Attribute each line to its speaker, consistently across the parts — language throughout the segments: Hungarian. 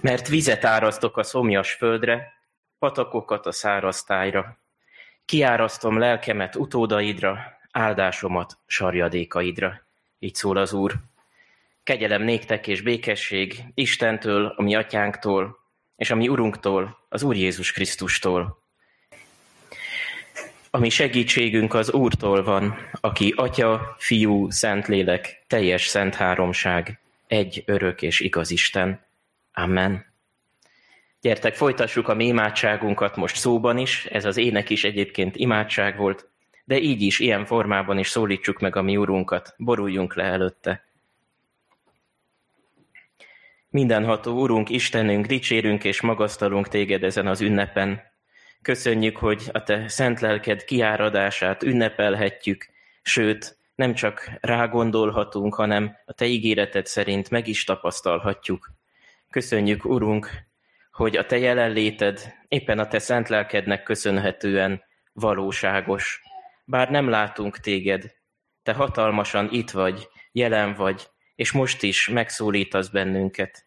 Speaker 1: Mert vizet árasztok a szomjas földre, patakokat a száraz tájra. Kiárasztom lelkemet utódaidra, áldásomat sarjadékaidra. Így szól az Úr. Kegyelem néktek és békesség Istentől, a mi atyánktól, és a mi Urunktól, az Úr Jézus Krisztustól. A mi segítségünk az Úrtól van, aki Atya, Fiú, Szentlélek, teljes szent háromság, egy örök és igaz Isten. Amen. Gyertek, folytassuk a mi imádságunkat most szóban is, ez az ének is egyébként imádság volt, de így is, ilyen formában is szólítsuk meg a mi Urunkat, boruljunk le előtte. Mindenható Urunk, Istenünk, dicsérünk és magasztalunk téged ezen az ünnepen. Köszönjük, hogy a te szent lelked kiáradását ünnepelhetjük, sőt, nem csak rágondolhatunk, hanem a te ígéreted szerint meg is tapasztalhatjuk. Köszönjük, Urunk, hogy a te jelenléted éppen a te szent lelkednek köszönhetően valóságos. Bár nem látunk téged, te hatalmasan itt vagy, jelen vagy, és most is megszólítasz bennünket.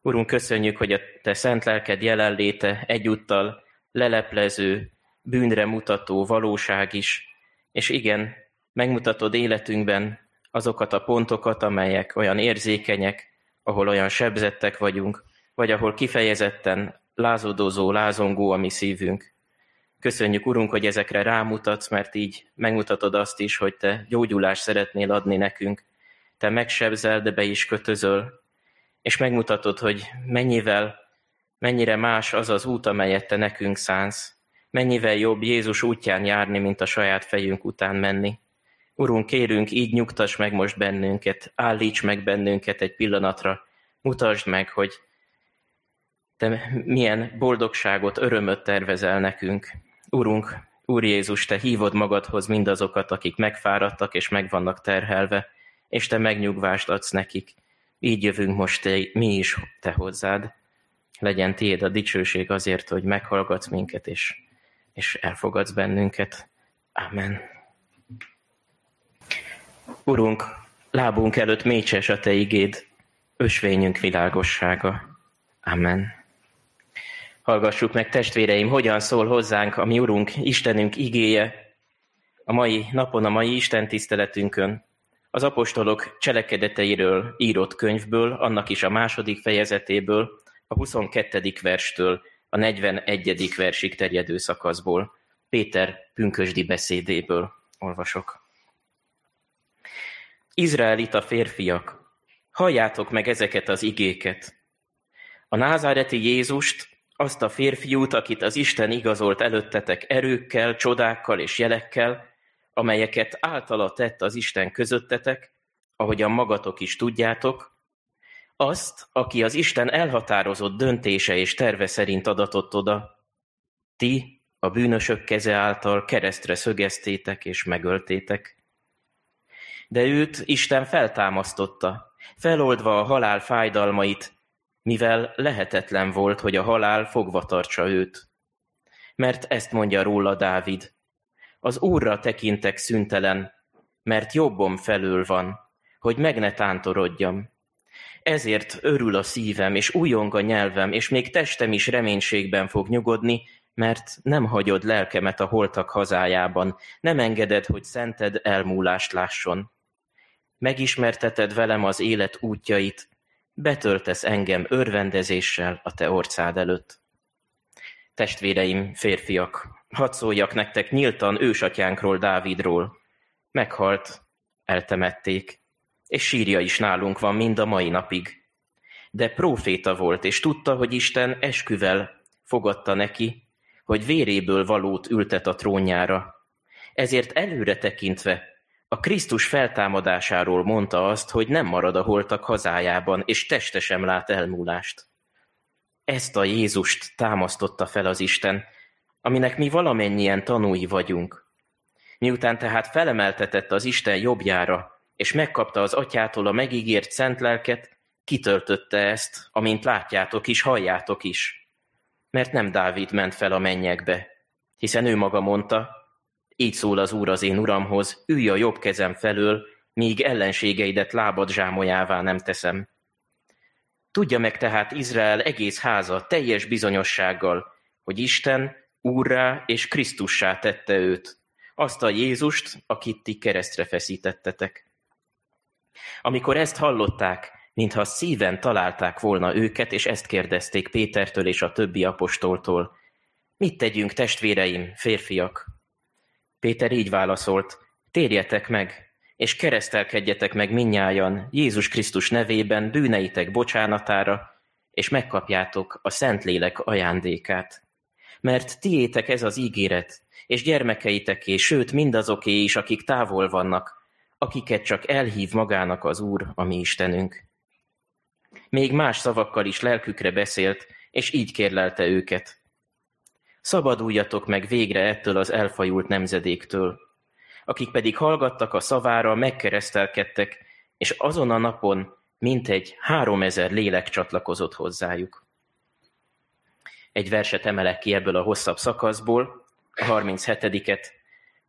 Speaker 1: Urunk, köszönjük, hogy a Te szent lelked jelenléte egyúttal leleplező, bűnre mutató valóság is, és igen, megmutatod életünkben azokat a pontokat, amelyek olyan érzékenyek, ahol olyan sebzettek vagyunk, vagy ahol kifejezetten lázadozó, lázongó a mi szívünk. Köszönjük, Urunk, hogy ezekre rámutatsz, mert így megmutatod azt is, hogy Te gyógyulást szeretnél adni nekünk, te megsebzel, de be is kötözöl, és megmutatod, hogy mennyivel, mennyire más az az út, amelyet te nekünk szánsz, mennyivel jobb Jézus útján járni, mint a saját fejünk után menni. Urunk, kérünk, így nyugtass meg most bennünket, állíts meg bennünket egy pillanatra, mutasd meg, hogy te milyen boldogságot, örömöt tervezel nekünk. Urunk, Úr Jézus, te hívod magadhoz mindazokat, akik megfáradtak és meg vannak terhelve, és te megnyugvást adsz nekik. Így jövünk most te, mi is te hozzád. Legyen tiéd a dicsőség azért, hogy meghallgatsz minket, és, és elfogadsz bennünket. Amen. Urunk, lábunk előtt mécses a Te igéd, ösvényünk világossága. Amen. Hallgassuk meg, testvéreim, hogyan szól hozzánk a mi Urunk, Istenünk igéje a mai napon, a mai Isten tiszteletünkön. Az apostolok cselekedeteiről írott könyvből, annak is a második fejezetéből, a 22. verstől a 41. versig terjedő szakaszból, Péter pünkösdi beszédéből olvasok. Izraelita férfiak, halljátok meg ezeket az igéket. A názáreti Jézust, azt a férfiút, akit az Isten igazolt előttetek erőkkel, csodákkal és jelekkel, amelyeket általa tett az Isten közöttetek, ahogyan magatok is tudjátok, azt, aki az Isten elhatározott döntése és terve szerint adatott oda, ti a bűnösök keze által keresztre szögeztétek és megöltétek. De őt Isten feltámasztotta, feloldva a halál fájdalmait, mivel lehetetlen volt, hogy a halál fogva tartsa őt. Mert ezt mondja róla Dávid, az Úrra tekintek szüntelen, mert jobbom felül van, hogy meg ne tántorodjam. Ezért örül a szívem, és újong a nyelvem, és még testem is reménységben fog nyugodni, mert nem hagyod lelkemet a holtak hazájában, nem engeded, hogy szented elmúlást lásson. Megismerteted velem az élet útjait, betöltesz engem örvendezéssel a te orcád előtt. Testvéreim, férfiak, Hadd szóljak nektek nyíltan ősatyánkról, Dávidról. Meghalt, eltemették, és sírja is nálunk van mind a mai napig. De próféta volt, és tudta, hogy Isten esküvel fogadta neki, hogy véréből valót ültet a trónjára. Ezért előre tekintve a Krisztus feltámadásáról mondta azt, hogy nem marad a holtak hazájában, és teste sem lát elmúlást. Ezt a Jézust támasztotta fel az Isten, aminek mi valamennyien tanúi vagyunk. Miután tehát felemeltetett az Isten jobbjára, és megkapta az atyától a megígért szent lelket, kitöltötte ezt, amint látjátok is, halljátok is. Mert nem Dávid ment fel a mennyekbe, hiszen ő maga mondta, így szól az Úr az én Uramhoz, ülj a jobb kezem felől, míg ellenségeidet lábad zsámolyává nem teszem. Tudja meg tehát Izrael egész háza teljes bizonyossággal, hogy Isten úrrá és Krisztussá tette őt, azt a Jézust, akit ti keresztre feszítettetek. Amikor ezt hallották, mintha szíven találták volna őket, és ezt kérdezték Pétertől és a többi apostoltól. Mit tegyünk, testvéreim, férfiak? Péter így válaszolt, térjetek meg, és keresztelkedjetek meg minnyájan Jézus Krisztus nevében bűneitek bocsánatára, és megkapjátok a Szentlélek ajándékát. Mert tiétek ez az ígéret, és gyermekeiteké, sőt mindazoké is, akik távol vannak, akiket csak elhív magának az Úr, a mi Istenünk. Még más szavakkal is lelkükre beszélt, és így kérlelte őket. Szabaduljatok meg végre ettől az elfajult nemzedéktől. Akik pedig hallgattak a szavára, megkeresztelkedtek, és azon a napon mintegy háromezer lélek csatlakozott hozzájuk. Egy verset emelek ki ebből a hosszabb szakaszból, a 37-et,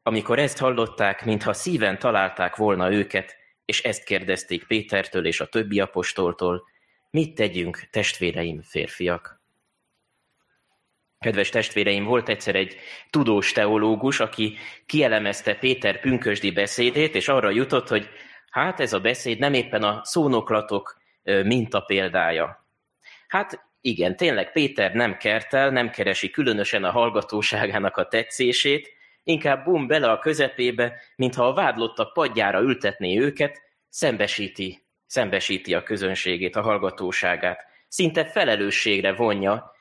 Speaker 1: amikor ezt hallották, mintha szíven találták volna őket, és ezt kérdezték Pétertől és a többi apostoltól, mit tegyünk, testvéreim, férfiak? Kedves testvéreim, volt egyszer egy tudós teológus, aki kielemezte Péter pünkösdi beszédét, és arra jutott, hogy hát ez a beszéd nem éppen a szónoklatok mintapéldája. Hát igen, tényleg Péter nem kertel, nem keresi különösen a hallgatóságának a tetszését, inkább bum bele a közepébe, mintha a vádlottak padjára ültetné őket, szembesíti, szembesíti a közönségét, a hallgatóságát. Szinte felelősségre vonja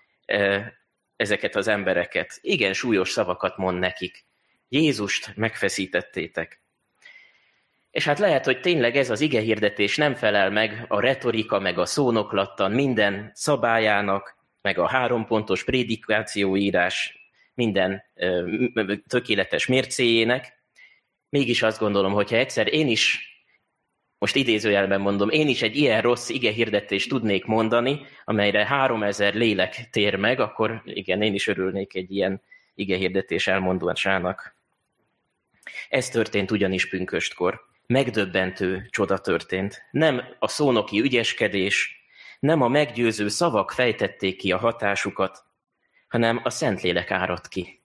Speaker 1: ezeket az embereket. Igen súlyos szavakat mond nekik. Jézust megfeszítettétek. És hát lehet, hogy tényleg ez az igehirdetés nem felel meg a retorika, meg a szónoklattan minden szabályának, meg a hárompontos prédikációírás minden ö, tökéletes mércéjének. Mégis azt gondolom, hogyha egyszer én is, most idézőjelben mondom, én is egy ilyen rossz igehirdetést tudnék mondani, amelyre háromezer lélek tér meg, akkor igen, én is örülnék egy ilyen igehirdetés elmondásának. Ez történt ugyanis pünköstkor megdöbbentő csoda történt. Nem a szónoki ügyeskedés, nem a meggyőző szavak fejtették ki a hatásukat, hanem a Szentlélek áradt ki.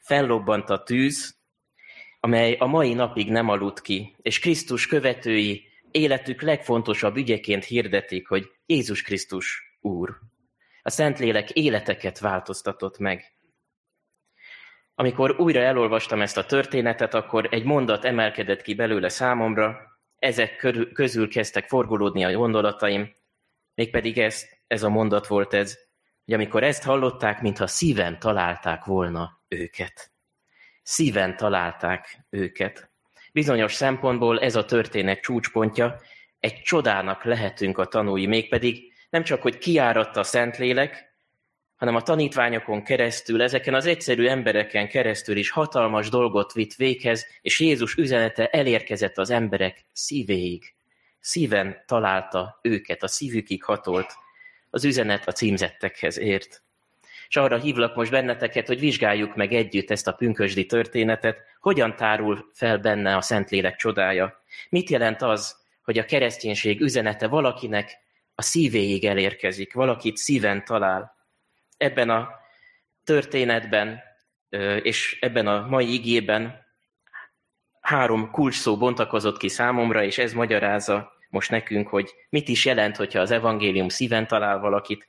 Speaker 1: Fellobbant a tűz, amely a mai napig nem aludt ki, és Krisztus követői életük legfontosabb ügyeként hirdetik, hogy Jézus Krisztus Úr. A Szentlélek életeket változtatott meg. Amikor újra elolvastam ezt a történetet, akkor egy mondat emelkedett ki belőle számomra, ezek közül kezdtek forgolódni a gondolataim, mégpedig ez, ez a mondat volt ez, hogy amikor ezt hallották, mintha szíven találták volna őket. Szíven találták őket. Bizonyos szempontból ez a történet csúcspontja, egy csodának lehetünk a tanúi, mégpedig nem csak, hogy kiáradt a Szentlélek, hanem a tanítványokon keresztül, ezeken az egyszerű embereken keresztül is hatalmas dolgot vitt véghez, és Jézus üzenete elérkezett az emberek szívéig. Szíven találta őket, a szívükig hatolt. Az üzenet a címzettekhez ért. És arra hívlak most benneteket, hogy vizsgáljuk meg együtt ezt a pünkösdi történetet, hogyan tárul fel benne a Szentlélek csodája. Mit jelent az, hogy a kereszténység üzenete valakinek a szívéig elérkezik, valakit szíven talál ebben a történetben és ebben a mai igében három kulcs szó bontakozott ki számomra, és ez magyarázza most nekünk, hogy mit is jelent, hogyha az evangélium szíven talál valakit,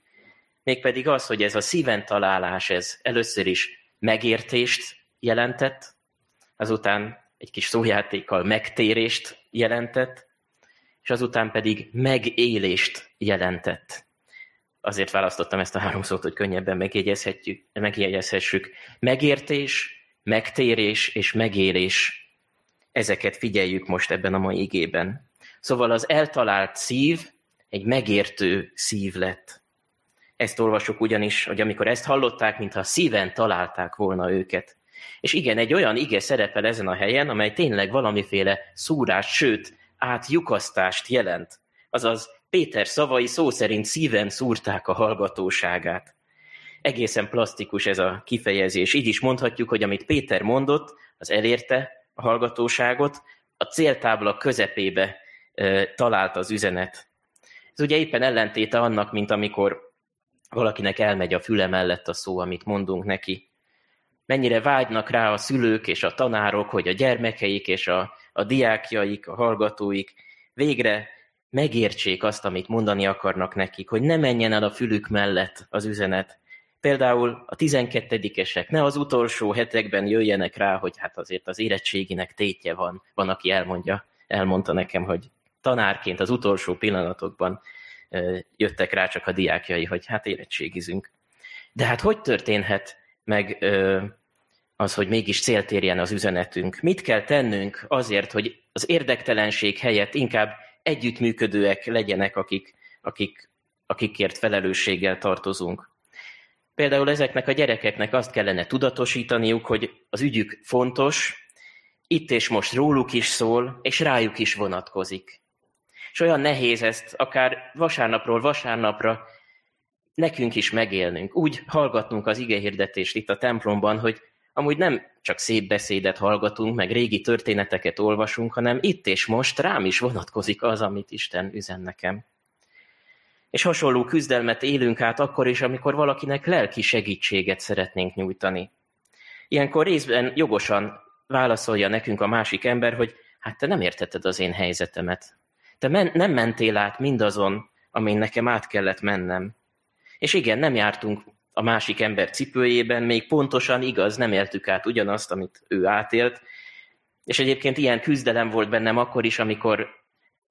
Speaker 1: mégpedig az, hogy ez a szíven találás, ez először is megértést jelentett, azután egy kis szójátékkal megtérést jelentett, és azután pedig megélést jelentett. Azért választottam ezt a három szót, hogy könnyebben megjegyezhessük. Megértés, megtérés és megélés. Ezeket figyeljük most ebben a mai igében. Szóval az eltalált szív egy megértő szív lett. Ezt olvasok ugyanis, hogy amikor ezt hallották, mintha szíven találták volna őket. És igen, egy olyan ige szerepel ezen a helyen, amely tényleg valamiféle szúrás, sőt, átjukasztást jelent. Azaz Péter szavai szó szerint szíven szúrták a hallgatóságát. Egészen plastikus ez a kifejezés. Így is mondhatjuk, hogy amit Péter mondott, az elérte a hallgatóságot, a céltábla közepébe e, talált az üzenet. Ez ugye éppen ellentéte annak, mint amikor valakinek elmegy a füle mellett a szó, amit mondunk neki. Mennyire vágynak rá a szülők és a tanárok, hogy a gyermekeik és a, a diákjaik, a hallgatóik végre megértsék azt, amit mondani akarnak nekik, hogy ne menjen el a fülük mellett az üzenet. Például a 12-esek ne az utolsó hetekben jöjjenek rá, hogy hát azért az érettséginek tétje van. Van, aki elmondja, elmondta nekem, hogy tanárként az utolsó pillanatokban jöttek rá csak a diákjai, hogy hát érettségizünk. De hát hogy történhet meg az, hogy mégis céltérjen az üzenetünk? Mit kell tennünk azért, hogy az érdektelenség helyett inkább együttműködőek legyenek, akik, akik, akikért felelősséggel tartozunk? Például ezeknek a gyerekeknek azt kellene tudatosítaniuk, hogy az ügyük fontos, itt és most róluk is szól, és rájuk is vonatkozik. És olyan nehéz ezt akár vasárnapról vasárnapra nekünk is megélnünk. Úgy hallgatnunk az igehirdetést itt a templomban, hogy amúgy nem csak szép beszédet hallgatunk, meg régi történeteket olvasunk, hanem itt és most rám is vonatkozik az, amit Isten üzen nekem. És hasonló küzdelmet élünk át akkor is, amikor valakinek lelki segítséget szeretnénk nyújtani. Ilyenkor részben jogosan válaszolja nekünk a másik ember, hogy hát te nem értetted az én helyzetemet. Te men- nem mentél át mindazon, amin nekem át kellett mennem. És igen, nem jártunk a másik ember cipőjében, még pontosan igaz, nem éltük át ugyanazt, amit ő átélt. És egyébként ilyen küzdelem volt bennem akkor is, amikor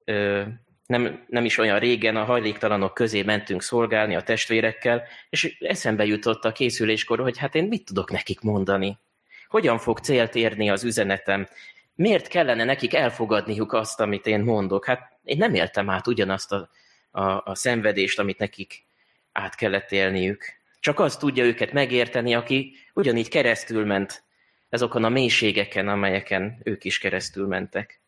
Speaker 1: ö, nem, nem is olyan régen a hajléktalanok közé mentünk szolgálni a testvérekkel, és eszembe jutott a készüléskor, hogy hát én mit tudok nekik mondani. Hogyan fog célt érni az üzenetem? Miért kellene nekik elfogadniuk azt, amit én mondok? Hát én nem éltem át ugyanazt a, a, a szenvedést, amit nekik át kellett élniük. Csak az tudja őket megérteni, aki ugyanígy keresztül ment azokon a mélységeken, amelyeken ők is keresztül mentek.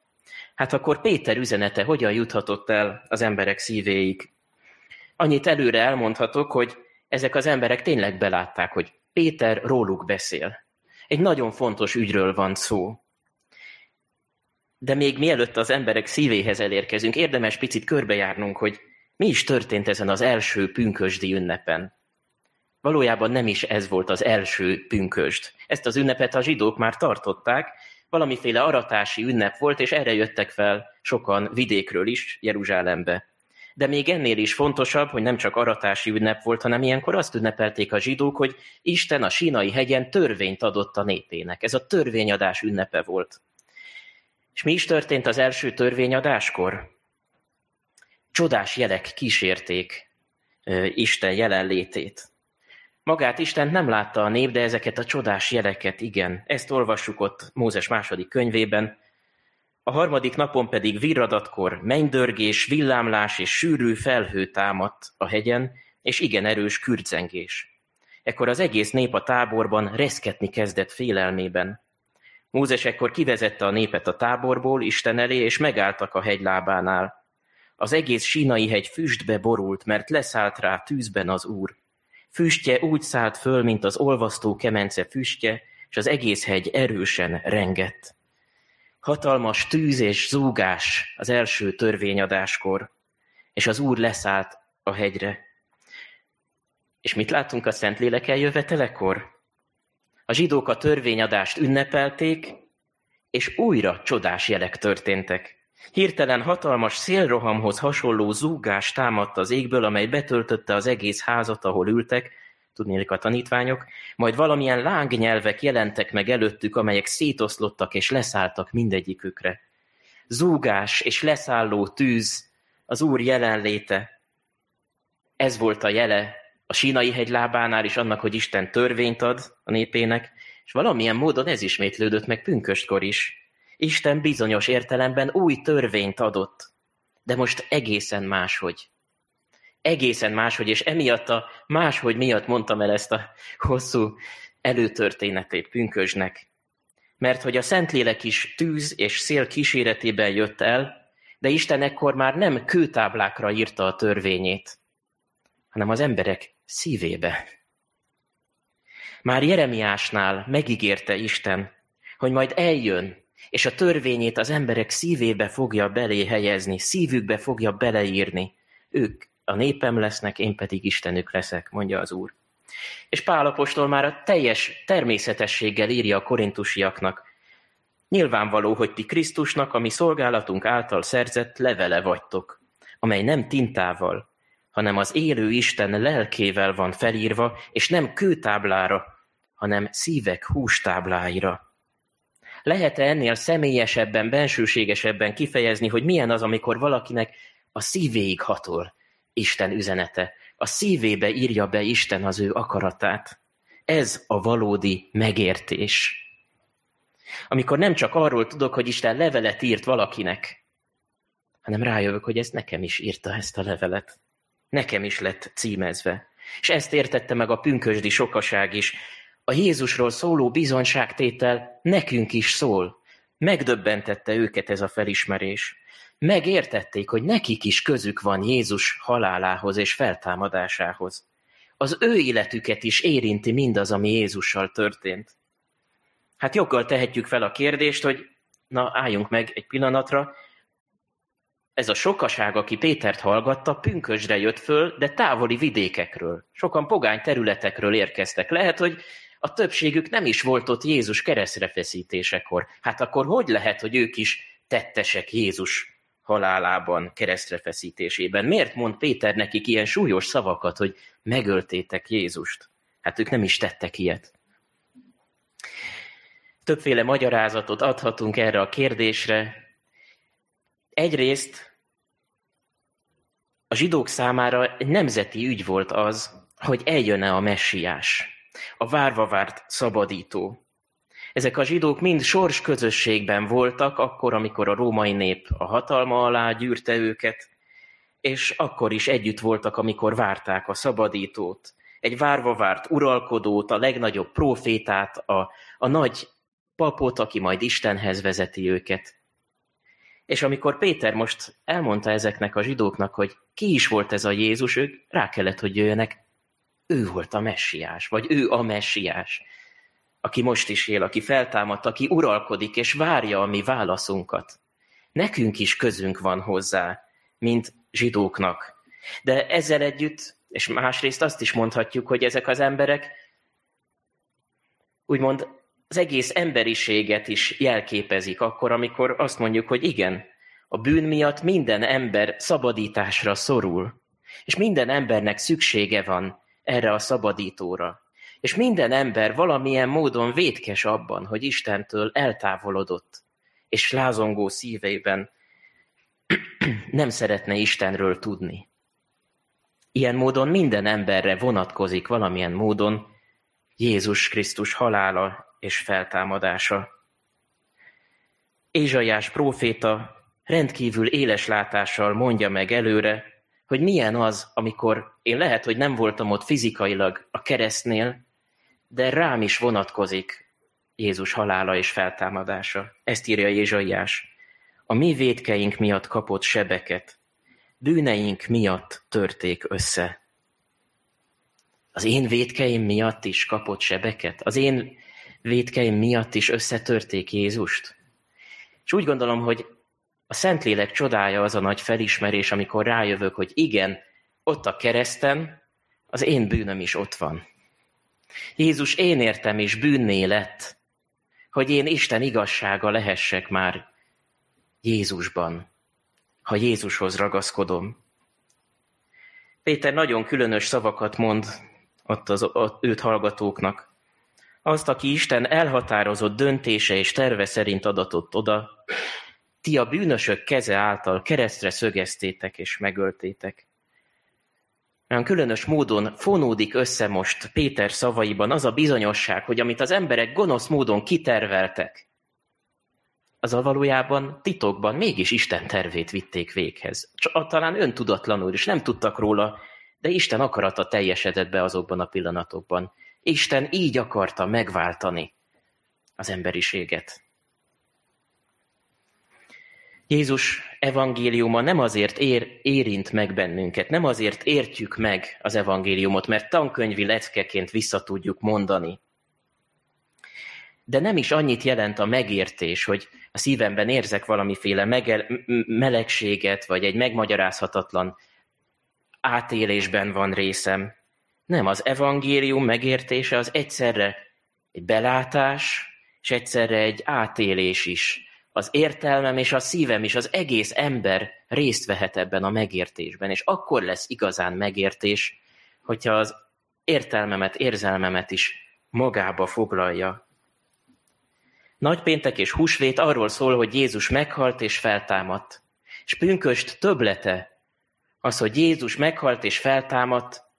Speaker 1: Hát akkor Péter üzenete hogyan juthatott el az emberek szívéig? Annyit előre elmondhatok, hogy ezek az emberek tényleg belátták, hogy Péter róluk beszél. Egy nagyon fontos ügyről van szó. De még mielőtt az emberek szívéhez elérkezünk, érdemes picit körbejárnunk, hogy mi is történt ezen az első pünkösdi ünnepen. Valójában nem is ez volt az első pünkösd. Ezt az ünnepet a zsidók már tartották, valamiféle aratási ünnep volt, és erre jöttek fel sokan vidékről is Jeruzsálembe. De még ennél is fontosabb, hogy nem csak aratási ünnep volt, hanem ilyenkor azt ünnepelték a zsidók, hogy Isten a sínai hegyen törvényt adott a népének. Ez a törvényadás ünnepe volt. És mi is történt az első törvényadáskor? Csodás jelek kísérték Isten jelenlétét. Magát Isten nem látta a nép, de ezeket a csodás jeleket igen. Ezt olvassuk ott Mózes második könyvében. A harmadik napon pedig virradatkor mennydörgés, villámlás és sűrű felhő támadt a hegyen, és igen erős kürcengés. Ekkor az egész nép a táborban reszketni kezdett félelmében. Mózes ekkor kivezette a népet a táborból Isten elé, és megálltak a hegylábánál. Az egész sínai hegy füstbe borult, mert leszállt rá tűzben az Úr. Füstje úgy szállt föl, mint az olvasztó kemence füstje, és az egész hegy erősen rengett. Hatalmas tűz és zúgás az első törvényadáskor, és az Úr leszállt a hegyre. És mit látunk a Szentlélek eljövetelekor? A zsidók a törvényadást ünnepelték, és újra csodás jelek történtek. Hirtelen hatalmas szélrohamhoz hasonló zúgás támadt az égből, amely betöltötte az egész házat, ahol ültek, tudnélik a tanítványok, majd valamilyen lángnyelvek jelentek meg előttük, amelyek szétoszlottak és leszálltak mindegyikükre. Zúgás és leszálló tűz, az Úr jelenléte. Ez volt a jele a sínai hegy lábánál is annak, hogy Isten törvényt ad a népének, és valamilyen módon ez ismétlődött meg pünköstkor is. Isten bizonyos értelemben új törvényt adott, de most egészen máshogy. Egészen máshogy, és emiatt a máshogy miatt mondtam el ezt a hosszú előtörténetét pünkösnek. Mert hogy a Szentlélek is tűz és szél kíséretében jött el, de Isten ekkor már nem kőtáblákra írta a törvényét, hanem az emberek szívébe. Már Jeremiásnál megígérte Isten, hogy majd eljön, és a törvényét az emberek szívébe fogja belé helyezni, szívükbe fogja beleírni, ők a népem lesznek, én pedig Istenük leszek, mondja az Úr. És Pálapostól már a teljes természetességgel írja a korintusiaknak, Nyilvánvaló, hogy ti Krisztusnak, ami szolgálatunk által szerzett levele vagytok, amely nem tintával, hanem az élő Isten lelkével van felírva, és nem kőtáblára, hanem szívek hústábláira. Lehet-e ennél személyesebben, bensőségesebben kifejezni, hogy milyen az, amikor valakinek a szívéig hatol Isten üzenete, a szívébe írja be Isten az ő akaratát. Ez a valódi megértés. Amikor nem csak arról tudok, hogy Isten levelet írt valakinek, hanem rájövök, hogy ez nekem is írta ezt a levelet. Nekem is lett címezve. És ezt értette meg a pünkösdi sokaság is. A Jézusról szóló bizonyságtétel nekünk is szól. Megdöbbentette őket ez a felismerés. Megértették, hogy nekik is közük van Jézus halálához és feltámadásához. Az ő életüket is érinti mindaz, ami Jézussal történt. Hát joggal tehetjük fel a kérdést, hogy na álljunk meg egy pillanatra, ez a sokaság, aki Pétert hallgatta, pünkösdre jött föl, de távoli vidékekről. Sokan pogány területekről érkeztek. Lehet, hogy a többségük nem is volt ott Jézus keresztre feszítésekor. Hát akkor hogy lehet, hogy ők is tettesek Jézus halálában, keresztre feszítésében? Miért mond Péter nekik ilyen súlyos szavakat, hogy megöltétek Jézust? Hát ők nem is tettek ilyet. Többféle magyarázatot adhatunk erre a kérdésre. Egyrészt a zsidók számára egy nemzeti ügy volt az, hogy eljön-e a messiás, a várva várt szabadító. Ezek a zsidók mind sors közösségben voltak, akkor, amikor a római nép a hatalma alá gyűrte őket, és akkor is együtt voltak, amikor várták a szabadítót, egy várva várt uralkodót, a legnagyobb profétát, a, a nagy papot, aki majd Istenhez vezeti őket. És amikor Péter most elmondta ezeknek a zsidóknak, hogy ki is volt ez a Jézus, ők rá kellett, hogy jöjjenek, ő volt a messiás, vagy ő a messiás, aki most is él, aki feltámadt, aki uralkodik, és várja a mi válaszunkat. Nekünk is közünk van hozzá, mint zsidóknak. De ezzel együtt, és másrészt azt is mondhatjuk, hogy ezek az emberek úgymond az egész emberiséget is jelképezik akkor, amikor azt mondjuk, hogy igen, a bűn miatt minden ember szabadításra szorul, és minden embernek szüksége van erre a szabadítóra. És minden ember valamilyen módon vétkes abban, hogy Istentől eltávolodott, és lázongó szíveiben nem szeretne Istenről tudni. Ilyen módon minden emberre vonatkozik valamilyen módon Jézus Krisztus halála és feltámadása. Ézsaiás próféta rendkívül éles látással mondja meg előre, hogy milyen az, amikor én lehet, hogy nem voltam ott fizikailag a keresztnél, de rám is vonatkozik Jézus halála és feltámadása. Ezt írja Ézsaiás. A mi védkeink miatt kapott sebeket, bűneink miatt törték össze. Az én védkeim miatt is kapott sebeket? Az én védkeim miatt is összetörték Jézust? És úgy gondolom, hogy a Szentlélek csodája az a nagy felismerés, amikor rájövök, hogy igen, ott a kereszten az én bűnöm is ott van. Jézus én értem is bűnné lett, hogy én Isten igazsága lehessek már Jézusban, ha Jézushoz ragaszkodom. Péter nagyon különös szavakat mond ott az ott őt hallgatóknak. Azt, aki Isten elhatározott döntése és terve szerint adatott oda, ti a bűnösök keze által keresztre szögeztétek és megöltétek. Olyan különös módon fonódik össze most Péter szavaiban az a bizonyosság, hogy amit az emberek gonosz módon kiterveltek, az a valójában titokban mégis Isten tervét vitték véghez. Csak talán öntudatlanul is nem tudtak róla, de Isten akarata teljesedett be azokban a pillanatokban. Isten így akarta megváltani az emberiséget. Jézus evangéliuma nem azért ér, érint meg bennünket, nem azért értjük meg az evangéliumot, mert tankönyvi leckeként vissza tudjuk mondani. De nem is annyit jelent a megértés, hogy a szívemben érzek valamiféle megel, melegséget, vagy egy megmagyarázhatatlan átélésben van részem. Nem, az evangélium megértése az egyszerre egy belátás, és egyszerre egy átélés is. Az értelmem és a szívem is, az egész ember részt vehet ebben a megértésben, és akkor lesz igazán megértés, hogyha az értelmemet, érzelmemet is magába foglalja. Nagypéntek és húsvét arról szól, hogy Jézus meghalt és feltámadt. És pünköst töblete az, hogy Jézus meghalt és feltámadt,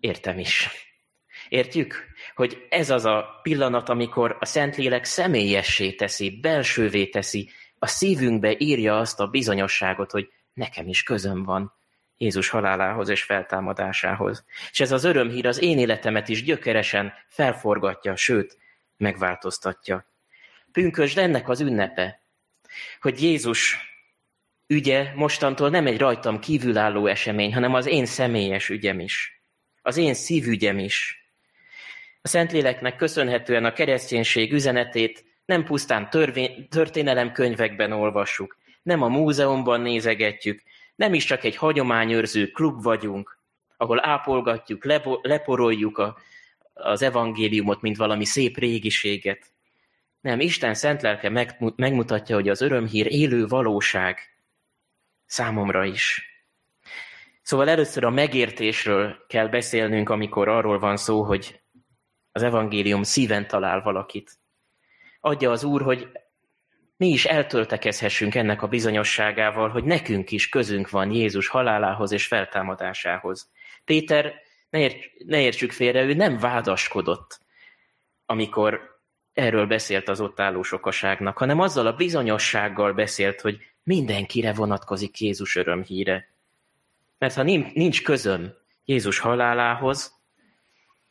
Speaker 1: értem is. Értjük, hogy ez az a pillanat, amikor a Szentlélek személyessé teszi, belsővé teszi, a szívünkbe írja azt a bizonyosságot, hogy nekem is közöm van Jézus halálához és feltámadásához. És ez az örömhír az én életemet is gyökeresen felforgatja, sőt, megváltoztatja. Pünkösd ennek az ünnepe, hogy Jézus ügye mostantól nem egy rajtam kívülálló esemény, hanem az én személyes ügyem is. Az én szívügyem is. A Szentléleknek köszönhetően a kereszténység üzenetét nem pusztán törvény, történelemkönyvekben olvassuk, nem a múzeumban nézegetjük, nem is csak egy hagyományőrző klub vagyunk, ahol ápolgatjuk, lepo, leporoljuk a, az evangéliumot, mint valami szép régiséget. Nem, Isten szent lelke megmutatja, hogy az örömhír élő valóság számomra is. Szóval először a megértésről kell beszélnünk, amikor arról van szó, hogy az evangélium szíven talál valakit. Adja az Úr, hogy mi is eltöltekezhessünk ennek a bizonyosságával, hogy nekünk is közünk van Jézus halálához és feltámadásához. Péter, ne, ért, ne értsük félre, ő nem vádaskodott, amikor erről beszélt az ott álló sokaságnak, hanem azzal a bizonyossággal beszélt, hogy mindenkire vonatkozik Jézus örömhíre. Mert ha nincs közöm Jézus halálához,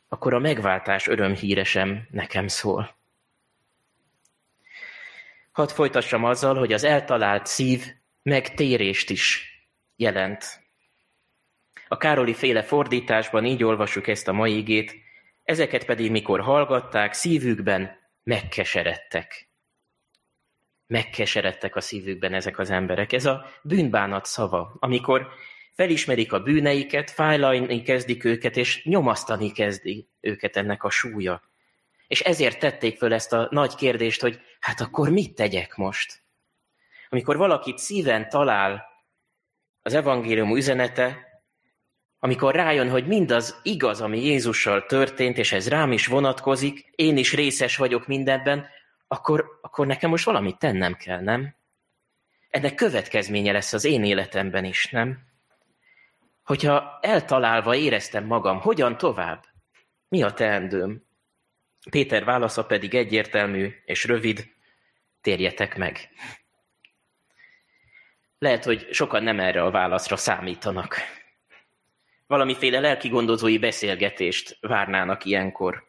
Speaker 1: akkor a megváltás örömhíre sem nekem szól. Hadd folytassam azzal, hogy az eltalált szív megtérést is jelent. A Károli féle fordításban így olvasjuk ezt a mai igét, ezeket pedig mikor hallgatták, szívükben megkeseredtek. Megkeseredtek a szívükben ezek az emberek. Ez a bűnbánat szava, amikor felismerik a bűneiket, fájlalni kezdik őket, és nyomasztani kezdi őket ennek a súlya. És ezért tették föl ezt a nagy kérdést, hogy hát akkor mit tegyek most? Amikor valakit szíven talál az evangélium üzenete, amikor rájön, hogy mindaz igaz, ami Jézussal történt, és ez rám is vonatkozik, én is részes vagyok mindenben, akkor, akkor nekem most valamit tennem kell, nem? Ennek következménye lesz az én életemben is, nem? Hogyha eltalálva éreztem magam, hogyan tovább? Mi a teendőm? Péter válasza pedig egyértelmű és rövid, térjetek meg. Lehet, hogy sokan nem erre a válaszra számítanak. Valamiféle lelki gondozói beszélgetést várnának ilyenkor.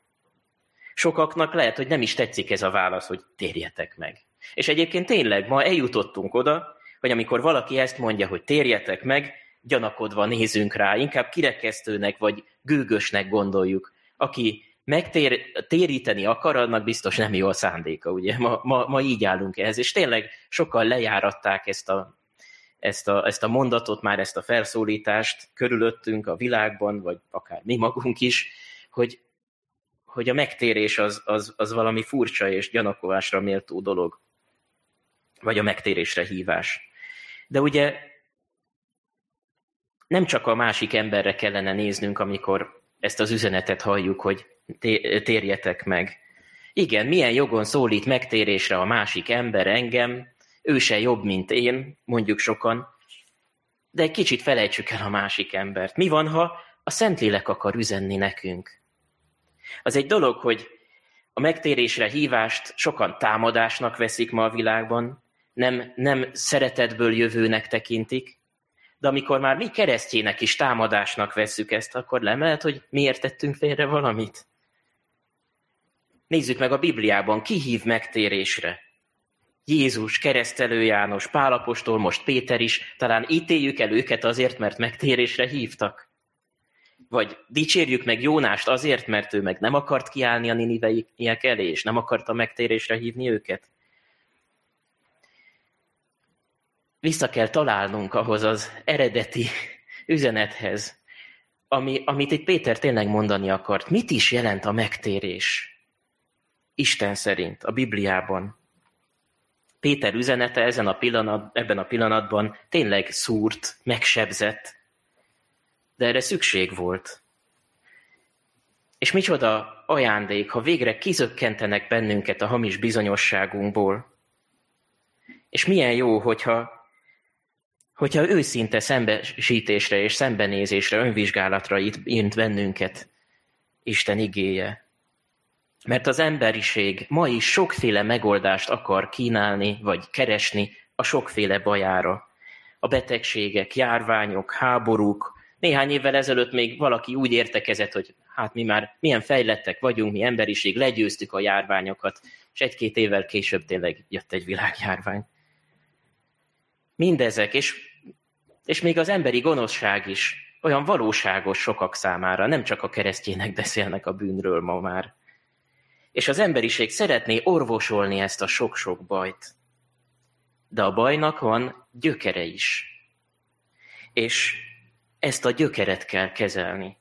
Speaker 1: Sokaknak lehet, hogy nem is tetszik ez a válasz, hogy térjetek meg. És egyébként tényleg ma eljutottunk oda, hogy amikor valaki ezt mondja, hogy térjetek meg, gyanakodva nézünk rá, inkább kirekesztőnek vagy gőgösnek gondoljuk. Aki megtéríteni akar, annak biztos nem jó a szándéka, ugye? Ma, ma, ma így állunk ehhez, és tényleg sokkal lejáratták ezt a, ezt, a, ezt a mondatot, már ezt a felszólítást körülöttünk a világban, vagy akár mi magunk is, hogy, hogy a megtérés az, az, az valami furcsa és gyanakovásra méltó dolog, vagy a megtérésre hívás. De ugye nem csak a másik emberre kellene néznünk, amikor ezt az üzenetet halljuk, hogy térjetek meg. Igen, milyen jogon szólít megtérésre a másik ember engem, ő se jobb, mint én, mondjuk sokan, de egy kicsit felejtsük el a másik embert. Mi van, ha a Szentlélek akar üzenni nekünk? Az egy dolog, hogy a megtérésre hívást sokan támadásnak veszik ma a világban, nem, nem szeretetből jövőnek tekintik, de amikor már mi keresztjének is támadásnak vesszük ezt, akkor nem lehet, hogy miért tettünk félre valamit? Nézzük meg a Bibliában, ki hív megtérésre? Jézus, keresztelő János, Pálapostól, most Péter is, talán ítéljük el őket azért, mert megtérésre hívtak. Vagy dicsérjük meg Jónást azért, mert ő meg nem akart kiállni a niniveiek elé, és nem akarta megtérésre hívni őket. Vissza kell találnunk ahhoz az eredeti üzenethez, ami, amit itt Péter tényleg mondani akart. Mit is jelent a megtérés? Isten szerint, a Bibliában. Péter üzenete ezen a pillanat, ebben a pillanatban tényleg szúrt, megsebzett, de erre szükség volt. És micsoda ajándék, ha végre kizökkentenek bennünket a hamis bizonyosságunkból. És milyen jó, hogyha, hogyha őszinte szembesítésre és szembenézésre, önvizsgálatra int bennünket Isten igéje. Mert az emberiség ma is sokféle megoldást akar kínálni, vagy keresni a sokféle bajára. A betegségek, járványok, háborúk, néhány évvel ezelőtt még valaki úgy értekezett, hogy hát mi már milyen fejlettek vagyunk, mi emberiség, legyőztük a járványokat, és egy-két évvel később tényleg jött egy világjárvány. Mindezek, és, és még az emberi gonoszság is olyan valóságos sokak számára, nem csak a keresztjének beszélnek a bűnről ma már. És az emberiség szeretné orvosolni ezt a sok-sok bajt. De a bajnak van gyökere is. És ezt a gyökeret kell kezelni.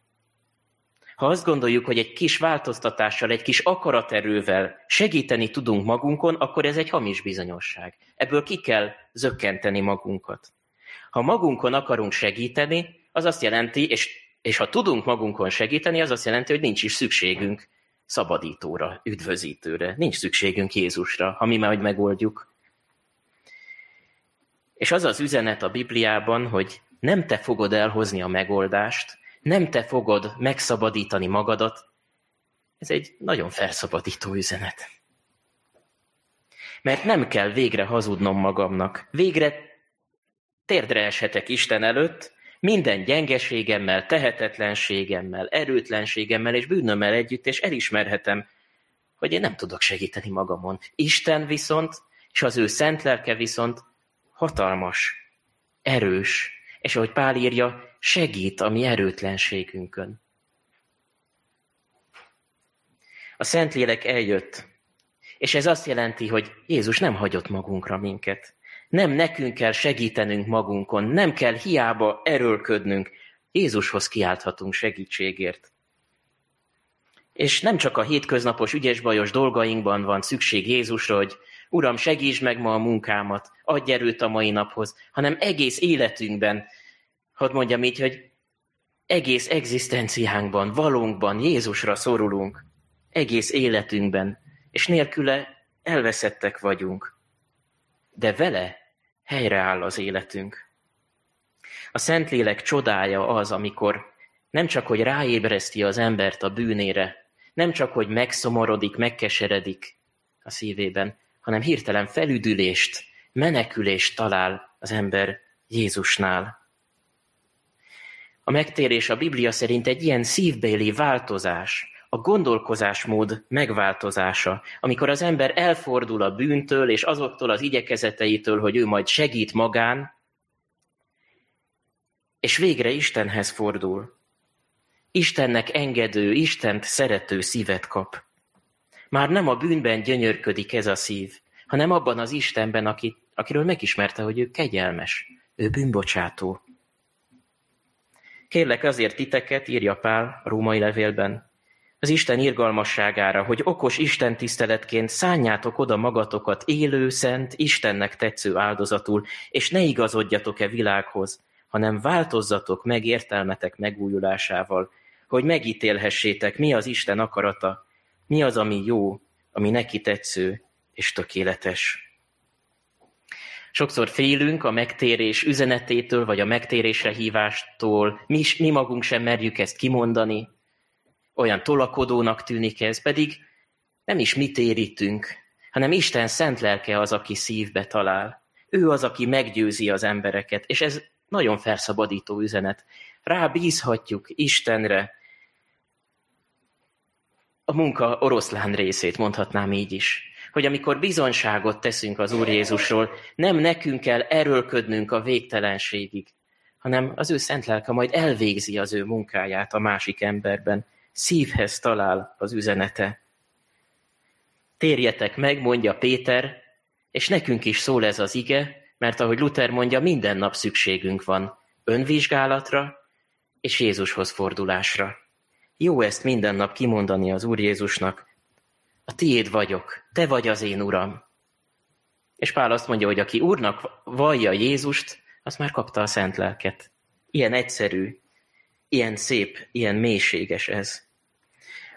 Speaker 1: Ha azt gondoljuk, hogy egy kis változtatással, egy kis akaraterővel segíteni tudunk magunkon, akkor ez egy hamis bizonyosság. Ebből ki kell zökkenteni magunkat. Ha magunkon akarunk segíteni, az azt jelenti, és, és ha tudunk magunkon segíteni, az azt jelenti, hogy nincs is szükségünk szabadítóra, üdvözítőre. Nincs szükségünk Jézusra, ha mi majd megoldjuk. És az az üzenet a Bibliában, hogy nem te fogod elhozni a megoldást, nem te fogod megszabadítani magadat, ez egy nagyon felszabadító üzenet. Mert nem kell végre hazudnom magamnak. Végre térdre eshetek Isten előtt, minden gyengeségemmel, tehetetlenségemmel, erőtlenségemmel és bűnömmel együtt, és elismerhetem, hogy én nem tudok segíteni magamon. Isten viszont, és az ő szent lelke viszont hatalmas, erős, és ahogy Pál írja, segít a mi erőtlenségünkön. A Szentlélek eljött, és ez azt jelenti, hogy Jézus nem hagyott magunkra minket. Nem nekünk kell segítenünk magunkon, nem kell hiába erőlködnünk. Jézushoz kiálthatunk segítségért. És nem csak a hétköznapos ügyes-bajos dolgainkban van szükség Jézusra, hogy Uram, segíts meg ma a munkámat, adj erőt a mai naphoz, hanem egész életünkben, hadd mondjam így, hogy egész egzisztenciánkban, valónkban Jézusra szorulunk, egész életünkben, és nélküle elveszettek vagyunk. De vele helyreáll az életünk. A Szentlélek csodája az, amikor nem csak, hogy ráébreszti az embert a bűnére, nem csak, hogy megszomorodik, megkeseredik a szívében, hanem hirtelen felüdülést, menekülést talál az ember Jézusnál. A megtérés a Biblia szerint egy ilyen szívbéli változás, a gondolkozásmód megváltozása, amikor az ember elfordul a bűntől és azoktól az igyekezeteitől, hogy ő majd segít magán, és végre Istenhez fordul. Istennek engedő, Istent szerető szívet kap. Már nem a bűnben gyönyörködik ez a szív, hanem abban az Istenben, aki, akiről megismerte, hogy ő kegyelmes, ő bűnbocsátó. Kérlek azért titeket, írja Pál a római levélben, az Isten irgalmasságára, hogy okos Isten tiszteletként szánjátok oda magatokat élő, szent, Istennek tetsző áldozatul, és ne igazodjatok-e világhoz, hanem változzatok meg értelmetek megújulásával, hogy megítélhessétek, mi az Isten akarata, mi az, ami jó, ami neki tetsző és tökéletes. Sokszor félünk a megtérés üzenetétől, vagy a megtérésre hívástól, mi, mi magunk sem merjük ezt kimondani, olyan tolakodónak tűnik ez, pedig nem is mi térítünk, hanem Isten szent lelke az, aki szívbe talál. Ő az, aki meggyőzi az embereket, és ez nagyon felszabadító üzenet. Rábízhatjuk Istenre a munka oroszlán részét, mondhatnám így is hogy amikor bizonyságot teszünk az Úr Jézusról, nem nekünk kell erőlködnünk a végtelenségig, hanem az ő szent lelke majd elvégzi az ő munkáját a másik emberben. Szívhez talál az üzenete. Térjetek meg, mondja Péter, és nekünk is szól ez az ige, mert ahogy Luther mondja, minden nap szükségünk van önvizsgálatra és Jézushoz fordulásra. Jó ezt minden nap kimondani az Úr Jézusnak. A tiéd vagyok, te vagy az én Uram. És Pál azt mondja, hogy aki Úrnak vallja Jézust, az már kapta a szent lelket. Ilyen egyszerű, ilyen szép, ilyen mélységes ez.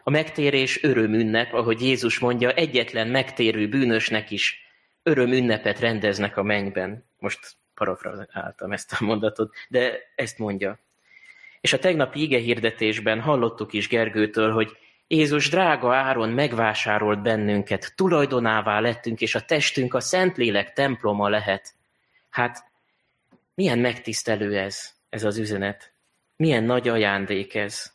Speaker 1: A megtérés örömünnep, ahogy Jézus mondja, egyetlen megtérő bűnösnek is örömünnepet rendeznek a mennyben. Most parafrazáltam ezt a mondatot, de ezt mondja. És a tegnapi ige hirdetésben hallottuk is Gergőtől, hogy Jézus drága áron megvásárolt bennünket, tulajdonává lettünk, és a testünk a Szentlélek temploma lehet. Hát, milyen megtisztelő ez, ez az üzenet. Milyen nagy ajándék ez.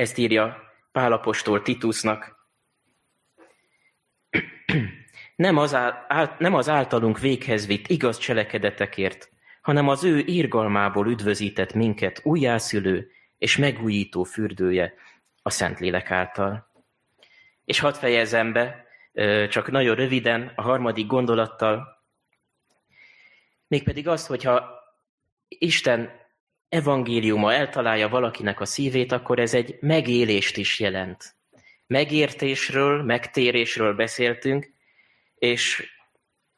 Speaker 1: Ezt írja Pálapostól Titusnak. Nem az, áll, nem az általunk véghez vitt igaz cselekedetekért, hanem az ő írgalmából üdvözített minket újjászülő és megújító fürdője a Szentlélek által. És hadd fejezem be, csak nagyon röviden, a harmadik gondolattal, mégpedig azt, hogyha Isten evangéliuma eltalálja valakinek a szívét, akkor ez egy megélést is jelent. Megértésről, megtérésről beszéltünk, és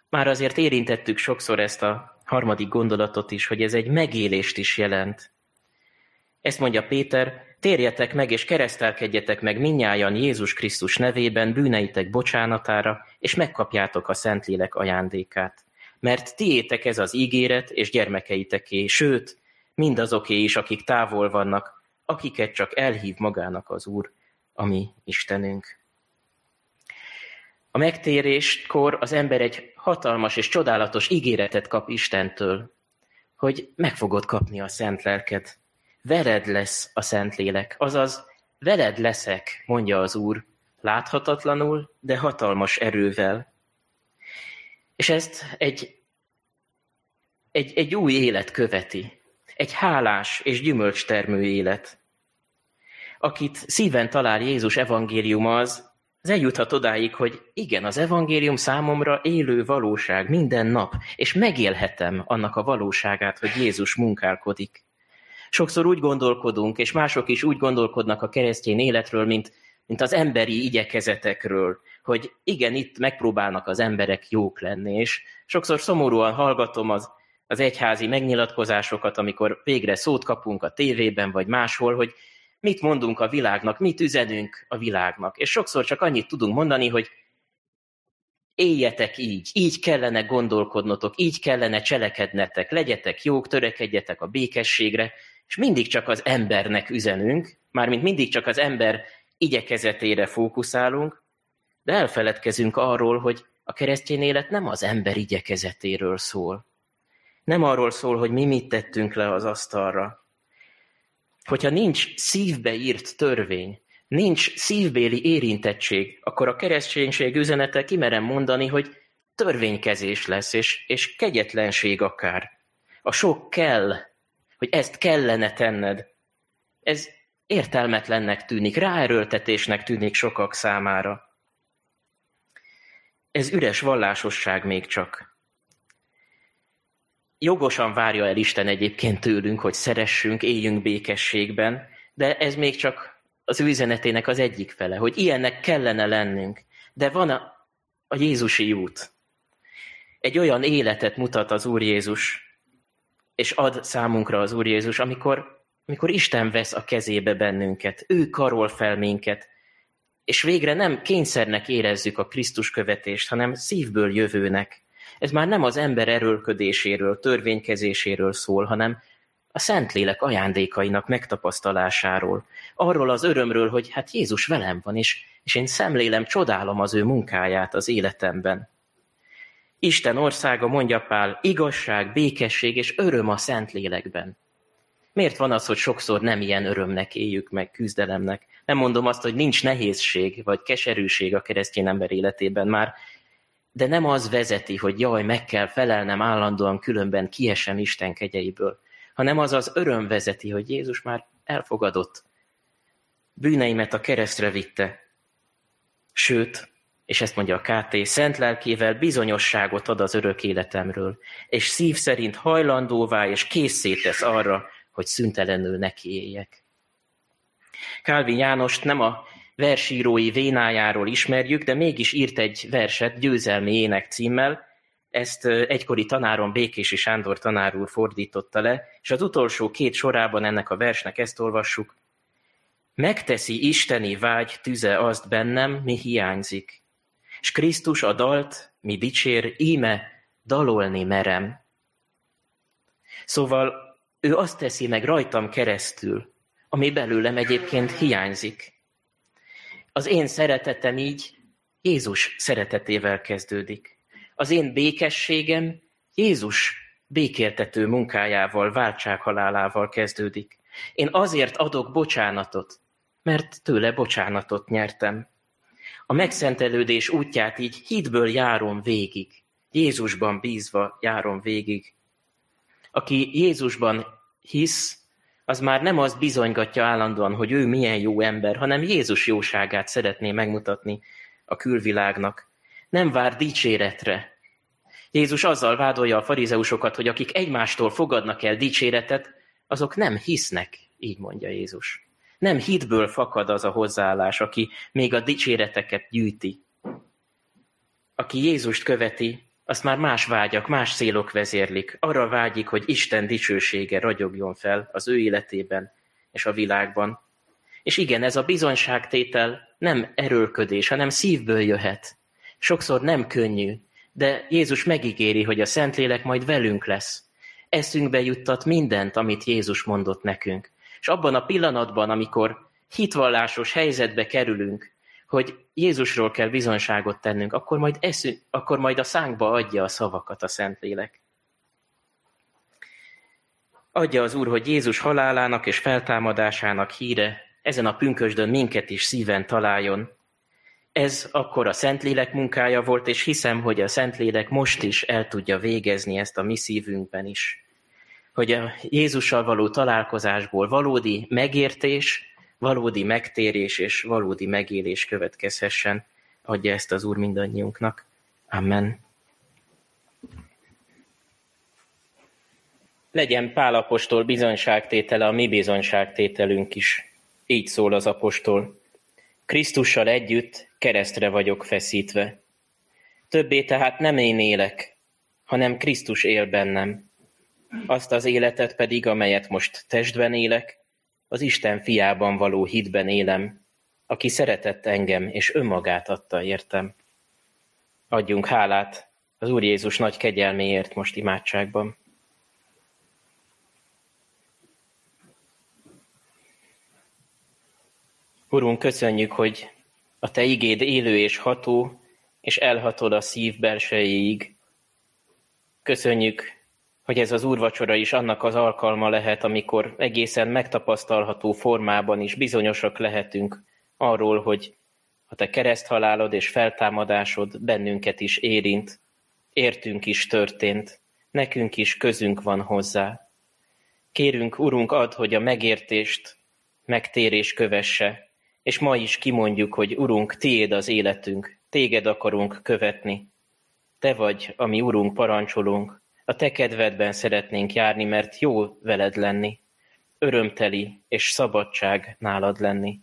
Speaker 1: már azért érintettük sokszor ezt a harmadik gondolatot is, hogy ez egy megélést is jelent. Ezt mondja Péter, térjetek meg és keresztelkedjetek meg minnyájan Jézus Krisztus nevében bűneitek bocsánatára, és megkapjátok a Szentlélek ajándékát. Mert tiétek ez az ígéret, és gyermekeiteké, sőt, mindazoké is, akik távol vannak, akiket csak elhív magának az Úr, ami Istenünk. A megtéréskor az ember egy hatalmas és csodálatos ígéretet kap Istentől, hogy meg fogod kapni a szent lelket. Veled lesz a szent lélek, azaz veled leszek, mondja az Úr, láthatatlanul, de hatalmas erővel. És ezt egy, egy, egy új élet követi, egy hálás és gyümölcstermő élet. Akit szíven talál Jézus evangéliuma az, az eljuthat odáig, hogy igen, az evangélium számomra élő valóság minden nap, és megélhetem annak a valóságát, hogy Jézus munkálkodik. Sokszor úgy gondolkodunk, és mások is úgy gondolkodnak a keresztény életről, mint, mint az emberi igyekezetekről, hogy igen, itt megpróbálnak az emberek jók lenni, és sokszor szomorúan hallgatom az, az egyházi megnyilatkozásokat, amikor végre szót kapunk a tévében vagy máshol, hogy mit mondunk a világnak, mit üzenünk a világnak. És sokszor csak annyit tudunk mondani, hogy éljetek így, így kellene gondolkodnotok, így kellene cselekednetek, legyetek jók, törekedjetek a békességre, és mindig csak az embernek üzenünk, mármint mindig csak az ember igyekezetére fókuszálunk, de elfeledkezünk arról, hogy a keresztény élet nem az ember igyekezetéről szól. Nem arról szól, hogy mi mit tettünk le az asztalra, Hogyha nincs szívbe írt törvény, nincs szívbéli érintettség, akkor a kereszténység üzenete kimerem mondani, hogy törvénykezés lesz, és, és kegyetlenség akár. A sok kell, hogy ezt kellene tenned. Ez értelmetlennek tűnik, ráerőltetésnek tűnik sokak számára. Ez üres vallásosság még csak. Jogosan várja el Isten egyébként tőlünk, hogy szeressünk, éljünk békességben, de ez még csak az ő üzenetének az egyik fele, hogy ilyennek kellene lennünk. De van a, a Jézusi út. Egy olyan életet mutat az Úr Jézus, és ad számunkra az Úr Jézus, amikor, amikor Isten vesz a kezébe bennünket, ő karol fel minket, és végre nem kényszernek érezzük a Krisztus követést, hanem szívből jövőnek. Ez már nem az ember erőlködéséről, törvénykezéséről szól, hanem a Szentlélek ajándékainak megtapasztalásáról, arról az örömről, hogy hát Jézus velem van, és, és én szemlélem, csodálom az ő munkáját az életemben. Isten országa, mondja Pál, igazság, békesség és öröm a Szentlélekben. Miért van az, hogy sokszor nem ilyen örömnek éljük meg, küzdelemnek? Nem mondom azt, hogy nincs nehézség vagy keserűség a keresztény ember életében, már de nem az vezeti, hogy jaj, meg kell felelnem állandóan, különben kiesem Isten kegyeiből, hanem az az öröm vezeti, hogy Jézus már elfogadott. Bűneimet a keresztre vitte. Sőt, és ezt mondja a KT, szent lelkével bizonyosságot ad az örök életemről, és szív szerint hajlandóvá és készé arra, hogy szüntelenül nekiéljek. Kálvin Jánost nem a versírói vénájáról ismerjük, de mégis írt egy verset győzelmi ének címmel, ezt egykori tanárom Békési Sándor tanár fordította le, és az utolsó két sorában ennek a versnek ezt olvassuk. Megteszi isteni vágy tüze azt bennem, mi hiányzik, és Krisztus a dalt, mi dicsér, íme dalolni merem. Szóval ő azt teszi meg rajtam keresztül, ami belőlem egyébként hiányzik. Az én szeretetem így Jézus szeretetével kezdődik. Az én békességem Jézus békéltető munkájával, váltsághalálával kezdődik. Én azért adok bocsánatot, mert tőle bocsánatot nyertem. A megszentelődés útját így hitből járom végig, Jézusban bízva járom végig. Aki Jézusban hisz, az már nem azt bizonygatja állandóan, hogy ő milyen jó ember, hanem Jézus jóságát szeretné megmutatni a külvilágnak. Nem vár dicséretre. Jézus azzal vádolja a farizeusokat, hogy akik egymástól fogadnak el dicséretet, azok nem hisznek, így mondja Jézus. Nem hitből fakad az a hozzáállás, aki még a dicséreteket gyűjti. Aki Jézust követi, azt már más vágyak, más célok vezérlik. Arra vágyik, hogy Isten dicsősége ragyogjon fel az ő életében és a világban. És igen, ez a bizonyságtétel nem erőlködés, hanem szívből jöhet. Sokszor nem könnyű, de Jézus megígéri, hogy a Szentlélek majd velünk lesz. Eszünkbe juttat mindent, amit Jézus mondott nekünk. És abban a pillanatban, amikor hitvallásos helyzetbe kerülünk, hogy Jézusról kell bizonyságot tennünk, akkor majd, eszünk, akkor majd a szánkba adja a szavakat a Szentlélek. Adja az Úr, hogy Jézus halálának és feltámadásának híre ezen a pünkösdön minket is szíven találjon. Ez akkor a Szentlélek munkája volt, és hiszem, hogy a Szentlélek most is el tudja végezni ezt a mi szívünkben is. Hogy a Jézussal való találkozásból valódi megértés, valódi megtérés és valódi megélés következhessen. Adja ezt az Úr mindannyiunknak. Amen. Legyen Pálapostól bizonyságtétele a mi bizonyságtételünk is. Így szól az apostol. Krisztussal együtt keresztre vagyok feszítve. Többé tehát nem én élek, hanem Krisztus él bennem. Azt az életet pedig, amelyet most testben élek, az Isten fiában való hitben élem, aki szeretett engem, és önmagát adta értem. Adjunk hálát az Úr Jézus nagy kegyelméért most imádságban. Urunk, köszönjük, hogy a Te igéd élő és ható, és elhatod a szív belsejéig. Köszönjük, hogy ez az úrvacsora is annak az alkalma lehet, amikor egészen megtapasztalható formában is bizonyosak lehetünk arról, hogy a te kereszthalálod és feltámadásod bennünket is érint, értünk is történt, nekünk is közünk van hozzá. Kérünk, Urunk, ad, hogy a megértést megtérés kövesse, és ma is kimondjuk, hogy Urunk, tiéd az életünk, téged akarunk követni. Te vagy, ami Urunk parancsolunk, a te kedvedben szeretnénk járni, mert jó veled lenni, örömteli és szabadság nálad lenni.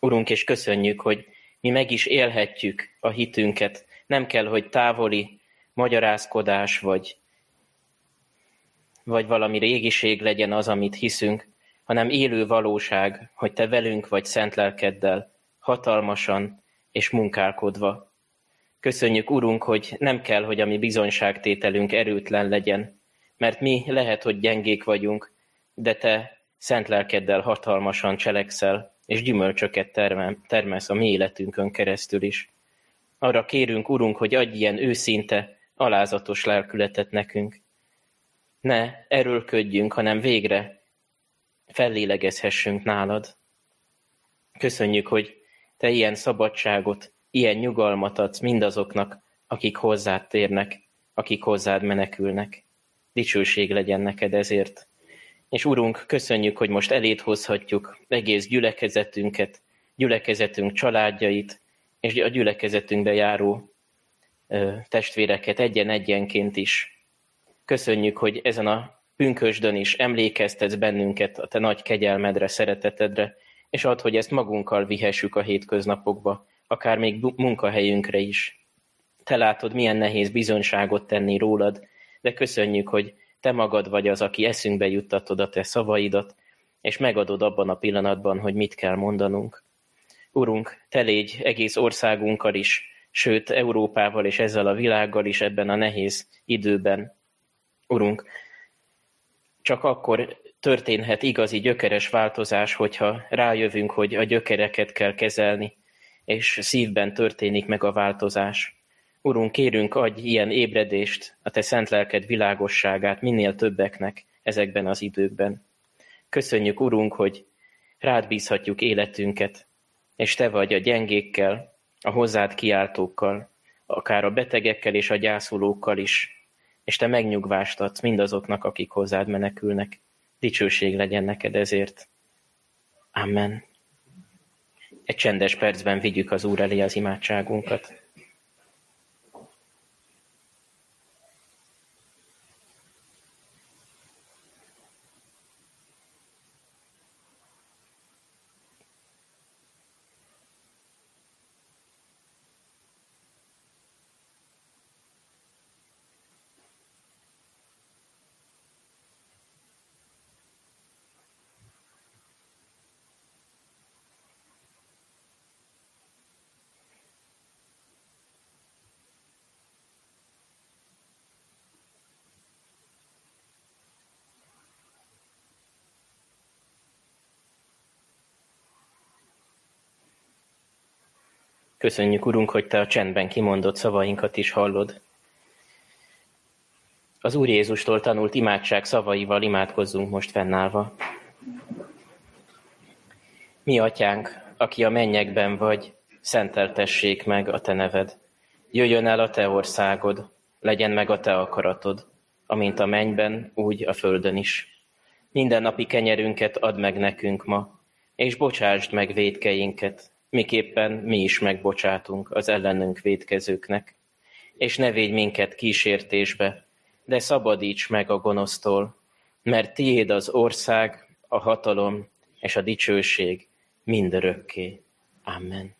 Speaker 1: Urunk, és köszönjük, hogy mi meg is élhetjük a hitünket. Nem kell, hogy távoli magyarázkodás vagy, vagy valami régiség legyen az, amit hiszünk, hanem élő valóság, hogy te velünk vagy szent lelkeddel, hatalmasan és munkálkodva. Köszönjük, Urunk, hogy nem kell, hogy a mi bizonyságtételünk erőtlen legyen, mert mi lehet, hogy gyengék vagyunk, de Te szent lelkeddel hatalmasan cselekszel, és gyümölcsöket termelsz a mi életünkön keresztül is. Arra kérünk, Urunk, hogy adj ilyen őszinte, alázatos lelkületet nekünk. Ne erőlködjünk, hanem végre fellélegezhessünk nálad. Köszönjük, hogy Te ilyen szabadságot, Ilyen nyugalmat adsz mindazoknak, akik hozzád térnek, akik hozzád menekülnek. Dicsőség legyen neked ezért. És Urunk, köszönjük, hogy most elét hozhatjuk egész gyülekezetünket, gyülekezetünk családjait, és a gyülekezetünkbe járó ö, testvéreket egyen-egyenként is. Köszönjük, hogy ezen a Pünkösdön is emlékeztetsz bennünket a te nagy kegyelmedre, szeretetedre, és ad, hogy ezt magunkkal vihessük a hétköznapokba, akár még munkahelyünkre is. Te látod, milyen nehéz bizonyságot tenni rólad, de köszönjük, hogy te magad vagy az, aki eszünkbe juttatod a te szavaidat, és megadod abban a pillanatban, hogy mit kell mondanunk. Urunk, te légy egész országunkkal is, sőt Európával és ezzel a világgal is ebben a nehéz időben. Urunk, csak akkor történhet igazi gyökeres változás, hogyha rájövünk, hogy a gyökereket kell kezelni, és szívben történik meg a változás. Urunk, kérünk, adj ilyen ébredést, a Te szent lelked világosságát minél többeknek ezekben az időkben. Köszönjük, Urunk, hogy rád bízhatjuk életünket, és Te vagy a gyengékkel, a hozzád kiáltókkal, akár a betegekkel és a gyászolókkal is, és Te megnyugvást adsz mindazoknak, akik hozzád menekülnek. Dicsőség legyen neked ezért. Amen. Egy csendes percben vigyük az Úr elé az imádságunkat. Köszönjük, Urunk, hogy Te a csendben kimondott szavainkat is hallod. Az Úr Jézustól tanult imádság szavaival imádkozzunk most fennállva. Mi, Atyánk, aki a mennyekben vagy, szenteltessék meg a Te neved. Jöjjön el a Te országod, legyen meg a Te akaratod, amint a mennyben, úgy a földön is. Minden napi kenyerünket add meg nekünk ma, és bocsásd meg védkeinket, miképpen mi is megbocsátunk az ellenünk védkezőknek. És ne védj minket kísértésbe, de szabadíts meg a gonosztól, mert tiéd az ország, a hatalom és a dicsőség mindörökké. Amen.